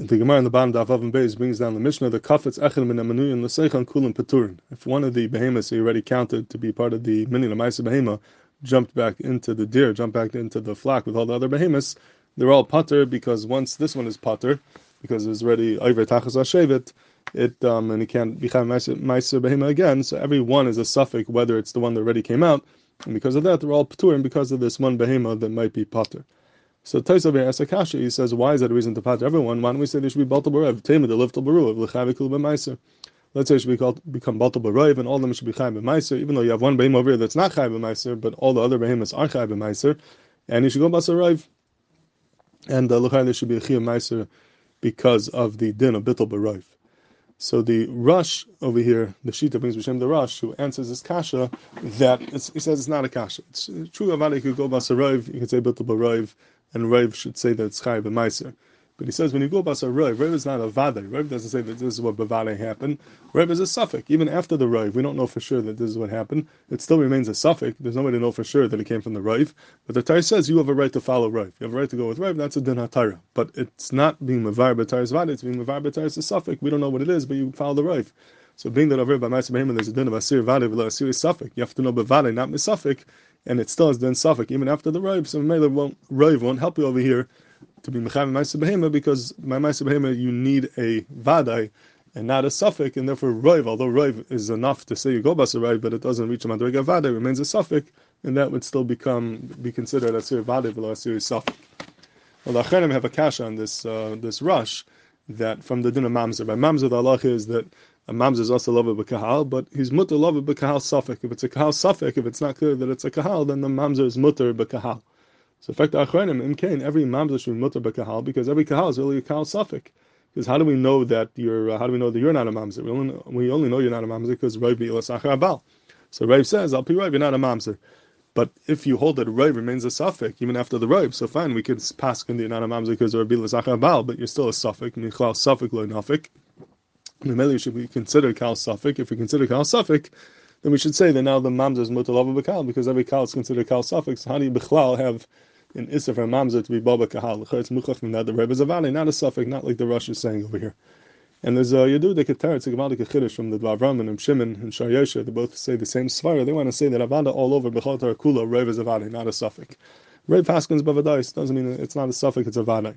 The Gemara in the bottom of Avon Beis brings down the Mishnah, the Kafetz Echel Min Amanuyan L'Seichan Kulim Peturin. If one of the behemoths he already counted to be part of the Mini Lamaisa Behema jumped back into the deer, jumped back into the flock with all the other behemoths, they're all putter because once this one is putter, because it's already Iver Tachas it um, and he can't become Meiser Behema again, so every one is a suffix whether it's the one that already came out, and because of that they're all Peturim because of this one behema that might be putter. So Taisa asks Akasha, he says, why is that a reason to pat everyone? Why don't we say they should be Balta Barev? Tema the Liftal Baruv, Lechavik Meiser. Let's say it should be called become Balta Barev, and all of them should be Chai Meiser, even though you have one behem over here that's not Chai Meiser, but all the other behemoths are Chai Meiser, and you should go Basarav. And uh, there should be a Chiyah Meiser because of the din of Bittel Barev. So the Rush over here, the Shita brings B'Shem the Rush, who answers this kasha, that he says it's not a kasha. It's true, Avada could go Basarav, you could say Bittel Barev, and Rav should say that it's Chayiv Meiser. But he says when you go a Rav, Rav is not a Vade. Rav doesn't say that this is what Bavade happened. Rav is a suffix. Even after the Rav, we don't know for sure that this is what happened. It still remains a suffix. There's no way to know for sure that it came from the Rav. But the Torah says you have a right to follow Rav. You have a right to go with Rav. That's a Din HaTorah. But it's not being Mavar B'Torah's Vade. It's being Mavar B'Torah's a suffix. We don't know what it is, but you follow the Rav. So being that over by Ma'aseh Behemoth, there's a din of Asir Vade, but Asir suffix. You have to know Bavade, not Misafik and it still is then suffix even after the Rav. So Mela won't Rav won't help you over here to be Mechav Ma'aseh Behema because my Ma'aseh Behema you need a Vadai and not a suffix, and therefore Rav, although Rav is enough to say you go Basa Rav, but it doesn't reach a Madrega Vadai, remains a suffix, and that would still become be considered a Sir Vadai below a serious suffix. Well, the Acharim have a kasha on this uh, this rush that from the din of Mamzer. By Mamzer, the Allah is that a mamzer is also love kahal, but he's mutter love kahal suffix. If it's a kahal suffix, if it's not clear that it's a kahal, then the mamzer is mutter kahal. So, in fact, achronim in Kain, every mamzer should be mutter kahal because every kahal is really a kahal suffix. Because how do we know that you're? Uh, how do we know that you're not a mamzer? We only, we only know you're not a mamzer because Rav Achar Abal. So Rav says, "I'll be Rav, you're not a mamzer." But if you hold that Rav remains a suffix even after the Rav, so fine, we could pass in the you're not a mamzer because Rav Achar Abal, but you're still a suffix. Michal suffix lo nafik. Maybe should be considered Kal Suffolk. If we consider Kal Suffolk, then we should say that now the Mamza is Mutalava Bakal, because every Kal is considered Suffolk. So how do you Bechlal have an Issa for Mamza to be Baba Kahal? It's Muchach from that the Rebbe valley, not a Suffolk, not like the Rush is saying over here. And there's a Yadu it's a Gemalik Chiddush from the Dvar Avraham and Shimon and Shaarei Yosher, they both say the same Svara. They want to say that Avada all over Bechol Kula, a valley, not a Suffolk. Rev Paskins Bavadais doesn't mean it's not a Suffolk, it's a valley.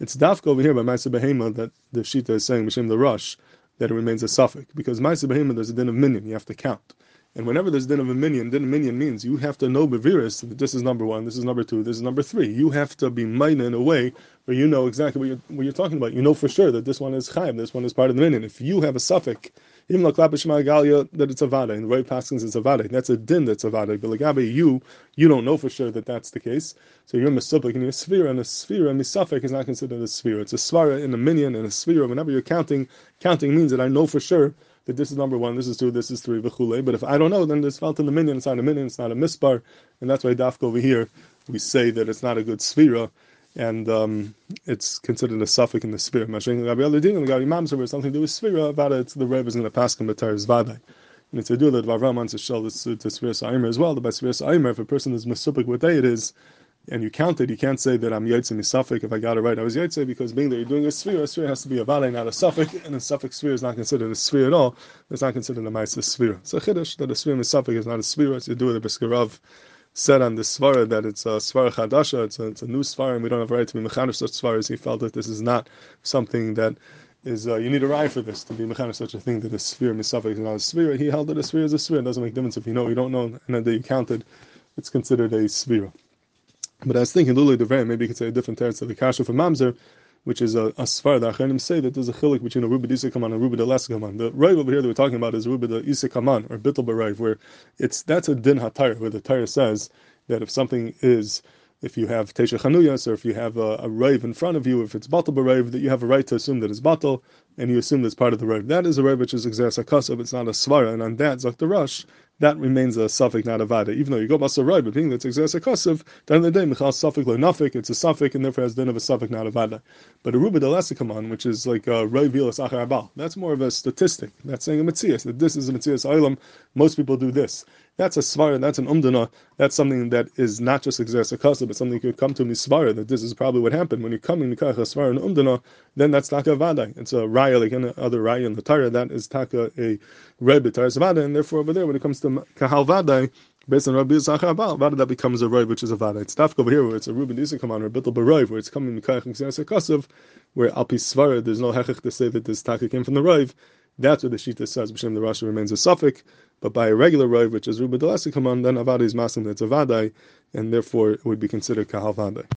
It's Dafka over here by Maisa Behema that the Shita is saying, Mishim the Rush that it remains a suffix. Because Maisa Behema, there's a din of minion, you have to count. And whenever there's din of a minion, din of minion means you have to know beviris that this is number one, this is number two, this is number three. You have to be minor in a way where you know exactly what you're, what you're talking about. You know for sure that this one is chayim, this one is part of the minion. If you have a suffix, even like Galia, that it's a vada, and the right passings it's a vada. That's a din that's a vada. But like you, you don't know for sure that that's the case. So you're misupik and you're a sphere, and a sphere, and misafik is not considered a sphere. It's a svara in a minion and a sphere. Whenever you're counting, counting means that I know for sure that this is number one, this is two, this is three, v'chule. But if I don't know, then this felt in the minion, it's not a minion, it's not a mispar, and that's why dafka over here we say that it's not a good sphera and um, it's considered a suffix in the spirit. Mashing Rabbi and Gari Mamzer was something to do with Sphira about it. The Rebbe is going to pass him Batar Zvadai. And it's a do that Vavram wants to show this to Sphira Sa'imer as well. The by Sphira Sa'imer, if a person is Mesupik what day it is, and you count it, you can't say that I'm Yaitse Misafik if I got it right. I was Yaitse because being that you're doing a sphere, a sphere has to be a vale, not a suffix, and a suffix sphere is not considered a sphere at all. It's not considered a Maisa sphere. So Chiddush, that a sphere Misafik is not a sphere, it's to do with a Beskarav said on the svara that it's a svara chadasha, it's a, it's a new svara, and we don't have a right to be mechanic such svaras. He felt that this is not something that is uh, you need a rye for this to be mechanic such a thing that a sphere misafik is not a sphere. He held that a sphere is a sphere. It doesn't make difference if you know you don't know, and then you counted, it's considered a sphere. But I was thinking, Lulu Devray, maybe you could say a different term to the kasha for mamzer which is a, a svar. The Acharonim say that there's a chilik between a ruba de kaman and a ruba de kaman. The raiv over here that we're talking about is ruba de kaman or bittel raiv, where it's that's a din hatar, where the Torah says that if something is if you have Tesha Chanuyas or if you have a, a rave in front of you, if it's Batal Barave, that you have a right to assume that it's Batal, and you assume that's part of the rave. That is a rave which is Exer Sakasov, it's not a Svara, and on that, Zakta Rush, that remains a suffix, not a vada. Even though you go right, but being that's exercise kosov, at the end of the day, michal suffix lo nafik, it's a suffix, and therefore has din of a suffix, not a vada. But a ruba delesikaman, which is like uh, a roi vilas abal, that's more of a statistic. That's saying a mitzias, that this is a mitzias oilam, most people do this. That's a svara, that's an umdana, that's something that is not just a kasab, but something you could come to misvara, that this is probably what happened. When you're coming to a svara and umdana, then that's taka vadai. It's a raya, like any other raya in the Torah, that is taka a rebbe taras vada, and therefore over there, when it comes to kahal vadai, based on Rabbi Yisachar Abal, Vada that becomes a Roiv, which is a Vada. It's Tafka over here, where it's a Ruben Disa come on, or Bittel Baroiv, where it's coming Mikayach and Kasav, where Alpi Svara, there's no Hechach to say that this Taka came from the Roiv. That's what the Shita says, B'Shem the Rasha remains a suffix, but by a regular Roiv, which is Ruben Delasi come on, then Avada is Masim, that's a Vadai, and therefore it would be considered Kahal Vadai.